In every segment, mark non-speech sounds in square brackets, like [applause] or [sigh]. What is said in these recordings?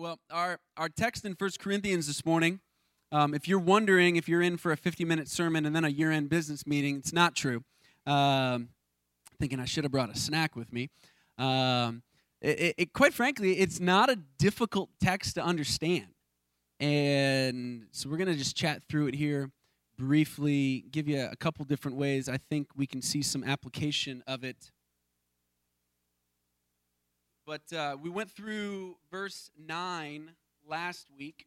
well, our, our text in First Corinthians this morning, um, if you're wondering if you're in for a 50 minute sermon and then a year end business meeting, it's not true. Um, thinking I should have brought a snack with me. Um, it, it, quite frankly, it's not a difficult text to understand. And so we're going to just chat through it here briefly, give you a couple different ways I think we can see some application of it but uh, we went through verse 9 last week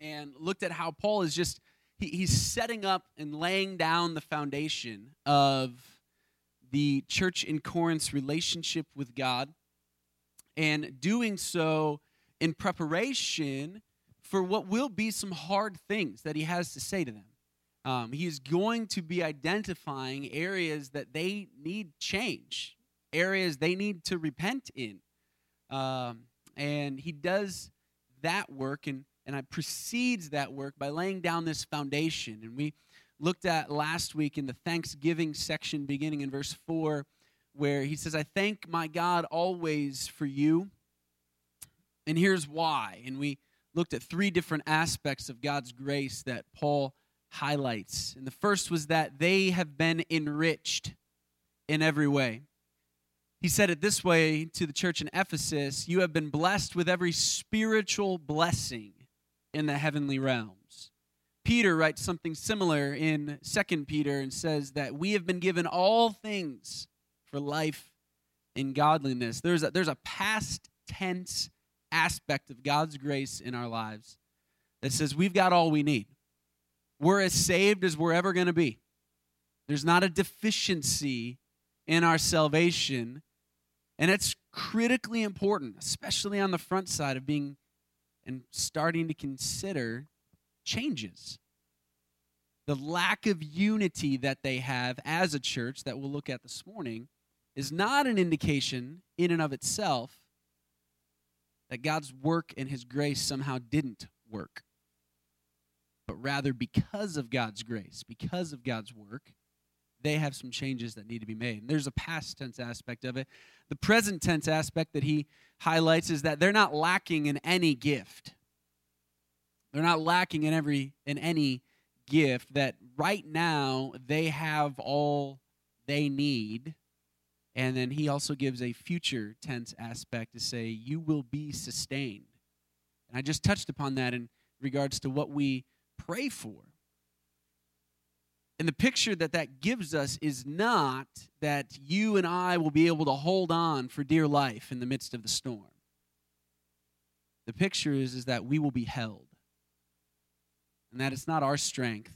and looked at how Paul is just, he, he's setting up and laying down the foundation of the church in Corinth's relationship with God and doing so in preparation for what will be some hard things that he has to say to them. Um, he is going to be identifying areas that they need change areas they need to repent in. Um, and he does that work and, and I precedes that work by laying down this foundation. And we looked at last week in the Thanksgiving section, beginning in verse 4, where he says, I thank my God always for you. And here's why. And we looked at three different aspects of God's grace that Paul highlights. And the first was that they have been enriched in every way. He said it this way to the church in Ephesus You have been blessed with every spiritual blessing in the heavenly realms. Peter writes something similar in 2 Peter and says that we have been given all things for life in godliness. There's a, there's a past tense aspect of God's grace in our lives that says we've got all we need. We're as saved as we're ever going to be. There's not a deficiency in our salvation and it's critically important, especially on the front side of being and starting to consider changes. The lack of unity that they have as a church that we'll look at this morning is not an indication in and of itself that God's work and his grace somehow didn't work. But rather, because of God's grace, because of God's work, they have some changes that need to be made. And there's a past tense aspect of it. The present tense aspect that he highlights is that they're not lacking in any gift. They're not lacking in every in any gift that right now they have all they need. And then he also gives a future tense aspect to say you will be sustained. And I just touched upon that in regards to what we pray for. And the picture that that gives us is not that you and I will be able to hold on for dear life in the midst of the storm. The picture is, is that we will be held. And that it's not our strength,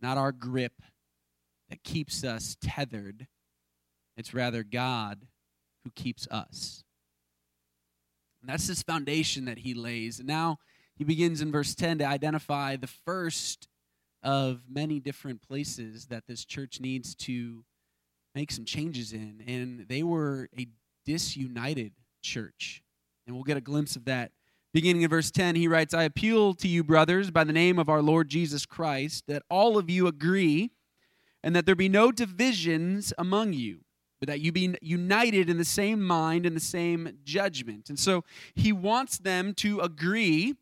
not our grip that keeps us tethered. It's rather God who keeps us. And that's this foundation that he lays. And now he begins in verse 10 to identify the first of many different places that this church needs to make some changes in. And they were a disunited church. And we'll get a glimpse of that. Beginning in verse 10, he writes, I appeal to you, brothers, by the name of our Lord Jesus Christ, that all of you agree and that there be no divisions among you, but that you be united in the same mind and the same judgment. And so he wants them to agree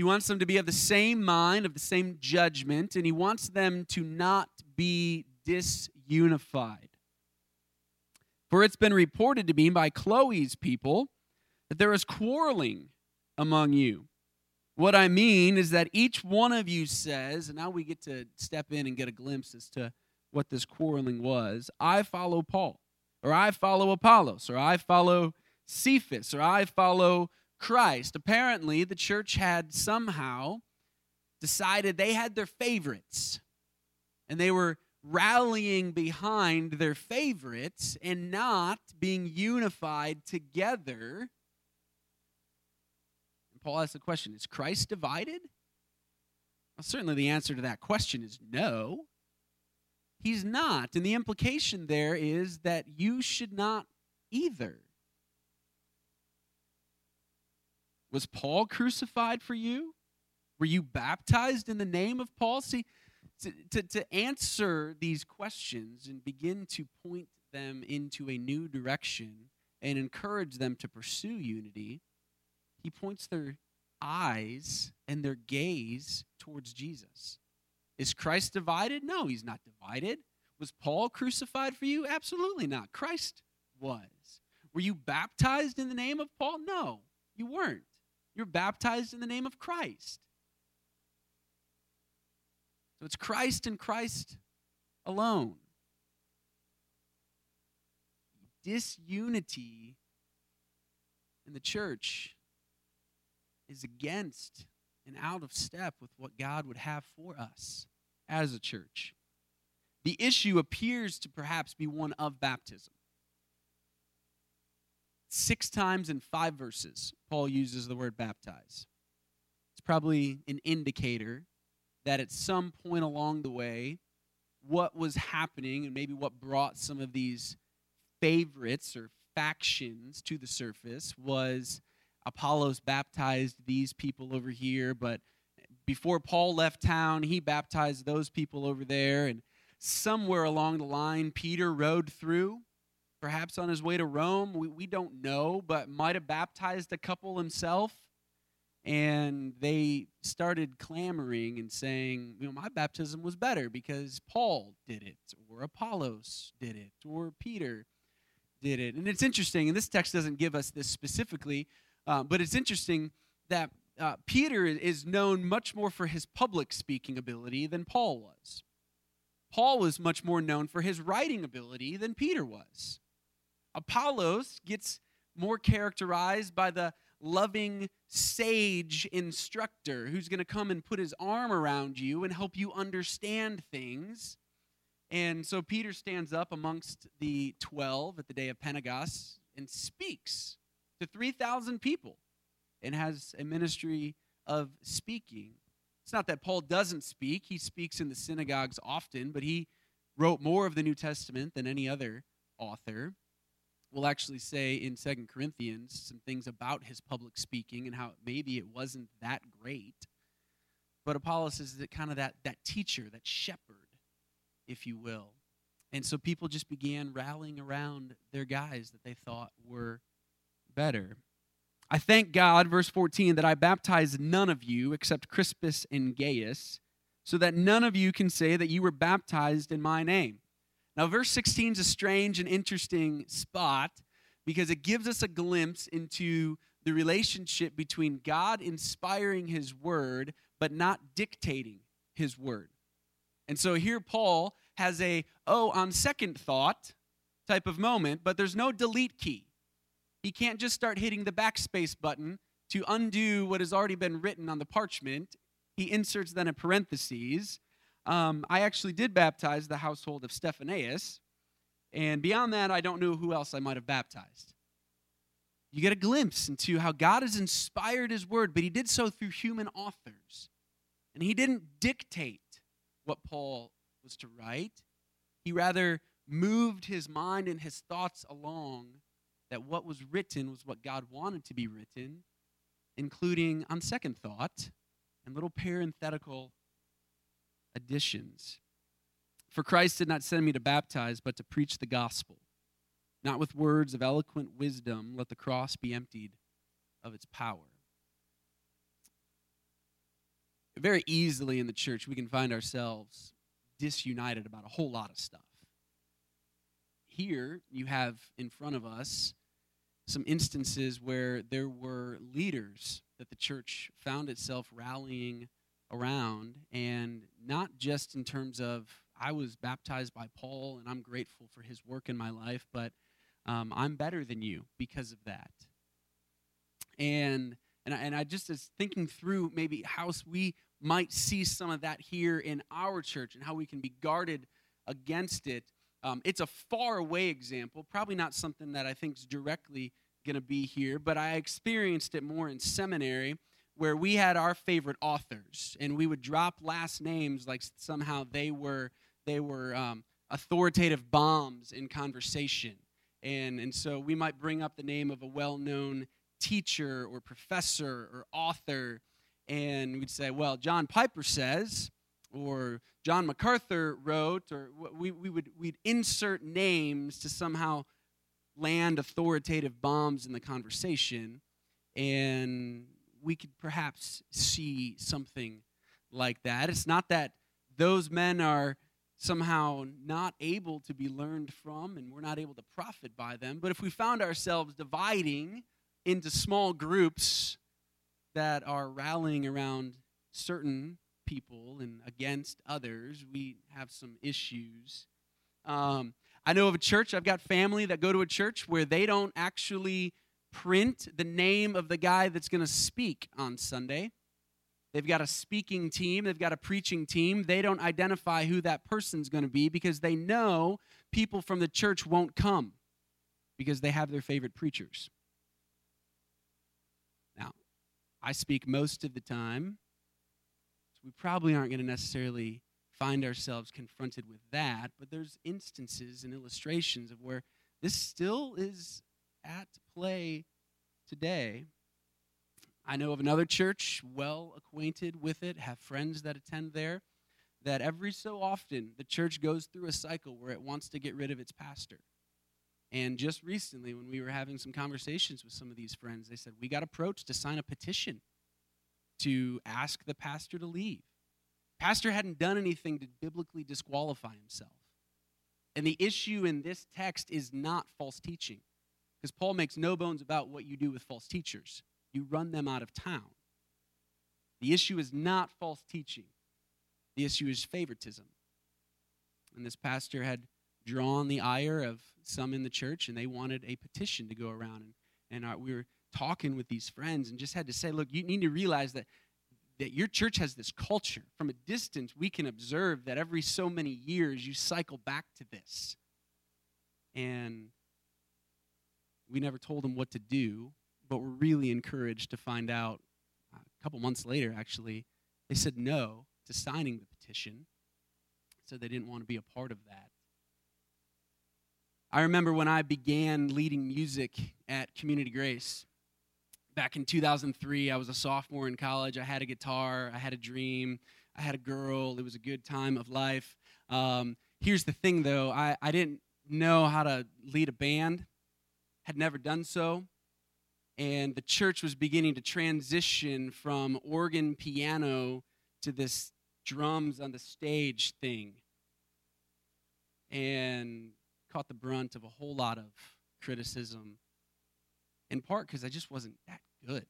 he wants them to be of the same mind, of the same judgment, and he wants them to not be disunified. For it's been reported to me by Chloe's people that there is quarreling among you. What I mean is that each one of you says, and now we get to step in and get a glimpse as to what this quarreling was I follow Paul, or I follow Apollos, or I follow Cephas, or I follow Christ. Apparently, the church had somehow decided they had their favorites and they were rallying behind their favorites and not being unified together. And Paul asks the question Is Christ divided? Well, certainly the answer to that question is no. He's not. And the implication there is that you should not either. Was Paul crucified for you? Were you baptized in the name of Paul? See, to, to, to, answer these questions and begin to point them into a new direction and encourage them to pursue unity, he points their eyes and their gaze towards Jesus. Is Christ divided? No, he's not divided. Was Paul crucified for you? Absolutely not. Christ was. Were you baptized in the name of Paul? No, you weren't. You're baptized in the name of Christ. So it's Christ and Christ alone. Disunity in the church is against and out of step with what God would have for us as a church. The issue appears to perhaps be one of baptism. Six times in five verses, Paul uses the word baptize. It's probably an indicator that at some point along the way, what was happening and maybe what brought some of these favorites or factions to the surface was Apollos baptized these people over here, but before Paul left town, he baptized those people over there. And somewhere along the line, Peter rode through, perhaps on his way to Rome. We, we don't know, but might have baptized a couple himself and they started clamoring and saying, you know, my baptism was better because Paul did it, or Apollos did it, or Peter did it. And it's interesting, and this text doesn't give us this specifically, uh, but it's interesting that uh, Peter is known much more for his public speaking ability than Paul was. Paul was much more known for his writing ability than Peter was. Apollos gets more characterized by the loving sage instructor who's going to come and put his arm around you and help you understand things. And so Peter stands up amongst the 12 at the day of Pentecost and speaks to 3,000 people and has a ministry of speaking. It's not that Paul doesn't speak, he speaks in the synagogues often, but he wrote more of the New Testament than any other author will actually say in Second Corinthians some things about his public speaking and how maybe it wasn't that great. But Apollos is kind of that, that teacher, that shepherd, if you will. And so people just began rallying around their guys that they thought were better. I thank God, verse 14, that I baptized none of you except Crispus and Gaius, so that none of you can say that you were baptized in my name. Now, verse 16 is a strange and interesting spot because it gives us a glimpse into the relationship between God inspiring his word but not dictating his word. And so here Paul has a, oh, on second thought type of moment, but there's no delete key. He can't just start hitting the backspace button to undo what has already been written on the parchment. He inserts then a parentheses um, I actually did baptize the household of Stephanas, and beyond that, I don't know who else I might have baptized. You get a glimpse into how God has inspired His Word, but He did so through human authors. And He didn't dictate what Paul was to write, He rather moved His mind and His thoughts along that what was written was what God wanted to be written, including, on second thought, and little parenthetical additions. For Christ did not send me to baptize, but to preach the gospel. Not with words of eloquent wisdom, let the cross be emptied of its power. Very easily in the church, we can find ourselves disunited about a whole lot of stuff. Here, you have in front of us some instances where there were leaders that the church found itself rallying around, and not just in terms of I was baptized by Paul and I'm grateful for his work in my life, but um, I'm better than you because of that. And and I, and I just is thinking through maybe how we might see some of that here in our church and how we can be guarded against it. Um, it's a far away example, probably not something that I think is directly going to be here, but I experienced it more in seminary where we had our favorite authors and we would drop last names like somehow they were they were um, authoritative bombs in conversation. And and so we might bring up the name of a well-known teacher or professor or author and we'd say well john piper says or john macarthur wrote or we, we would we'd insert names to somehow land authoritative bombs in the conversation. And we could perhaps see something like that. It's not that those men are somehow not able to be learned from and we're not able to profit by them. But if we found ourselves dividing into small groups that are rallying around certain people and against others, we have some issues. Um, I know of a church, I've got family that go to a church where they don't actually print the name of the guy that's going to speak on Sunday. They've got a speaking team, they've got a preaching team. They don't identify who that person's going to be because they know people from the church won't come because they have their favorite preachers. Now, I speak most of the time, so we probably aren't going to necessarily find ourselves confronted with that, but there's instances and illustrations of where this still is at play today. I know of another church, well acquainted with it, have friends that attend there, that every so often the church goes through a cycle where it wants to get rid of its pastor. And just recently, when we were having some conversations with some of these friends, they said, We got approached to sign a petition to ask the pastor to leave. Pastor hadn't done anything to biblically disqualify himself. And the issue in this text is not false teaching, because Paul makes no bones about what you do with false teachers. You run them out of town. The issue is not false teaching, the issue is favoritism. And this pastor had drawn the ire of some in the church, and they wanted a petition to go around. And, and our, we were talking with these friends and just had to say, look, you need to realize that that your church has this culture. From a distance, we can observe that every so many years you cycle back to this. And we never told them what to do, but we're really encouraged to find out a couple months later, actually, they said no to signing the petition. Said they didn't want to be a part of that. I remember when I began leading music at Community Grace back in 2003, I was a sophomore in college. I had a guitar, I had a dream, I had a girl. It was a good time of life. Um, here's the thing, though I, I didn't know how to lead a band, had never done so. And the church was beginning to transition from organ piano to this drums on the stage thing. And caught the brunt of a whole lot of criticism in part because I just wasn't that good.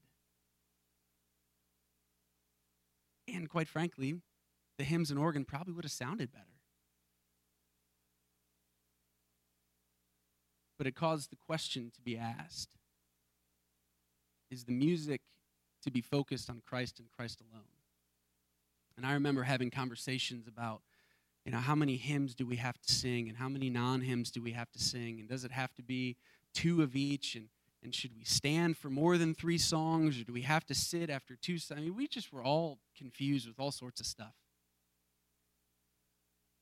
And quite frankly, the hymns and organ probably would have sounded better. But it caused the question to be asked Is the music to be focused on Christ and Christ alone? And I remember having conversations about, you know, how many hymns do we have to sing and how many non hymns do we have to sing? And does it have to be two of each? And and should we stand for more than three songs, or do we have to sit after two? I mean, we just were all confused with all sorts of stuff.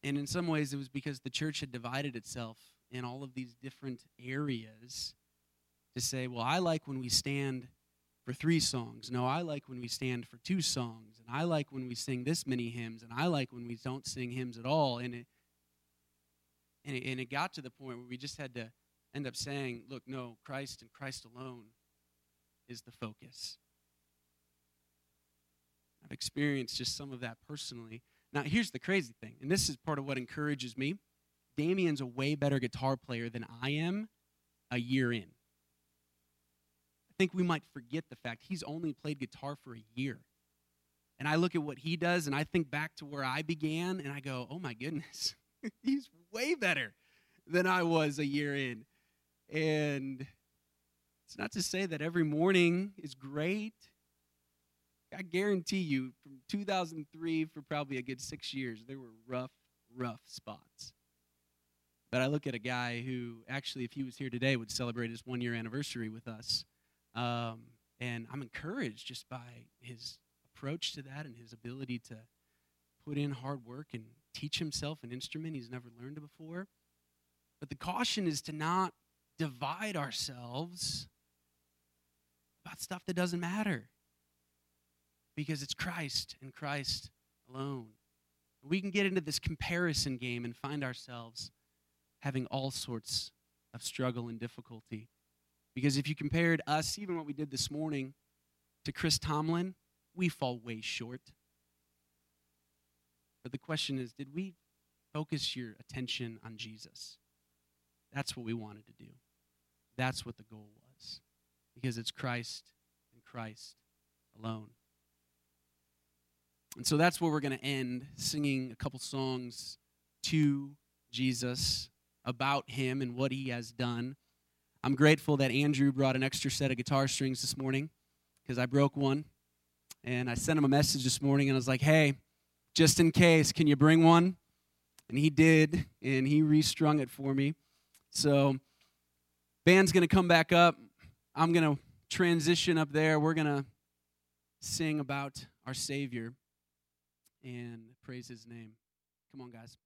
And in some ways, it was because the church had divided itself in all of these different areas to say, well, I like when we stand for three songs. No, I like when we stand for two songs. And I like when we sing this many hymns. And I like when we don't sing hymns at all. And it, and it, and it got to the point where we just had to end up saying, look, no, Christ and Christ alone is the focus. I've experienced just some of that personally. Now, here's the crazy thing, and this is part of what encourages me. Damien's a way better guitar player than I am a year in. I think we might forget the fact he's only played guitar for a year. And I look at what he does and I think back to where I began and I go, oh my goodness, [laughs] he's way better than I was a year in. And it's not to say that every morning is great. I guarantee you, from 2003 for probably a good six years, there were rough, rough spots. But I look at a guy who actually, if he was here today, would celebrate his one year anniversary with us. Um, and I'm encouraged just by his approach to that and his ability to put in hard work and teach himself an instrument he's never learned before. But the caution is to not divide ourselves about stuff that doesn't matter because it's Christ and Christ alone. We can get into this comparison game and find ourselves having all sorts of struggle and difficulty Because if you compared us, even what we did this morning, to Chris Tomlin, we fall way short. But the question is did we focus your attention on Jesus? That's what we wanted to do. That's what the goal was. Because it's Christ and Christ alone. And so that's where we're going to end singing a couple songs to Jesus about him and what he has done. I'm grateful that Andrew brought an extra set of guitar strings this morning because I broke one. And I sent him a message this morning and I was like, hey, just in case, can you bring one? And he did, and he restrung it for me. So, band's going to come back up. I'm going to transition up there. We're going to sing about our Savior and praise his name. Come on, guys.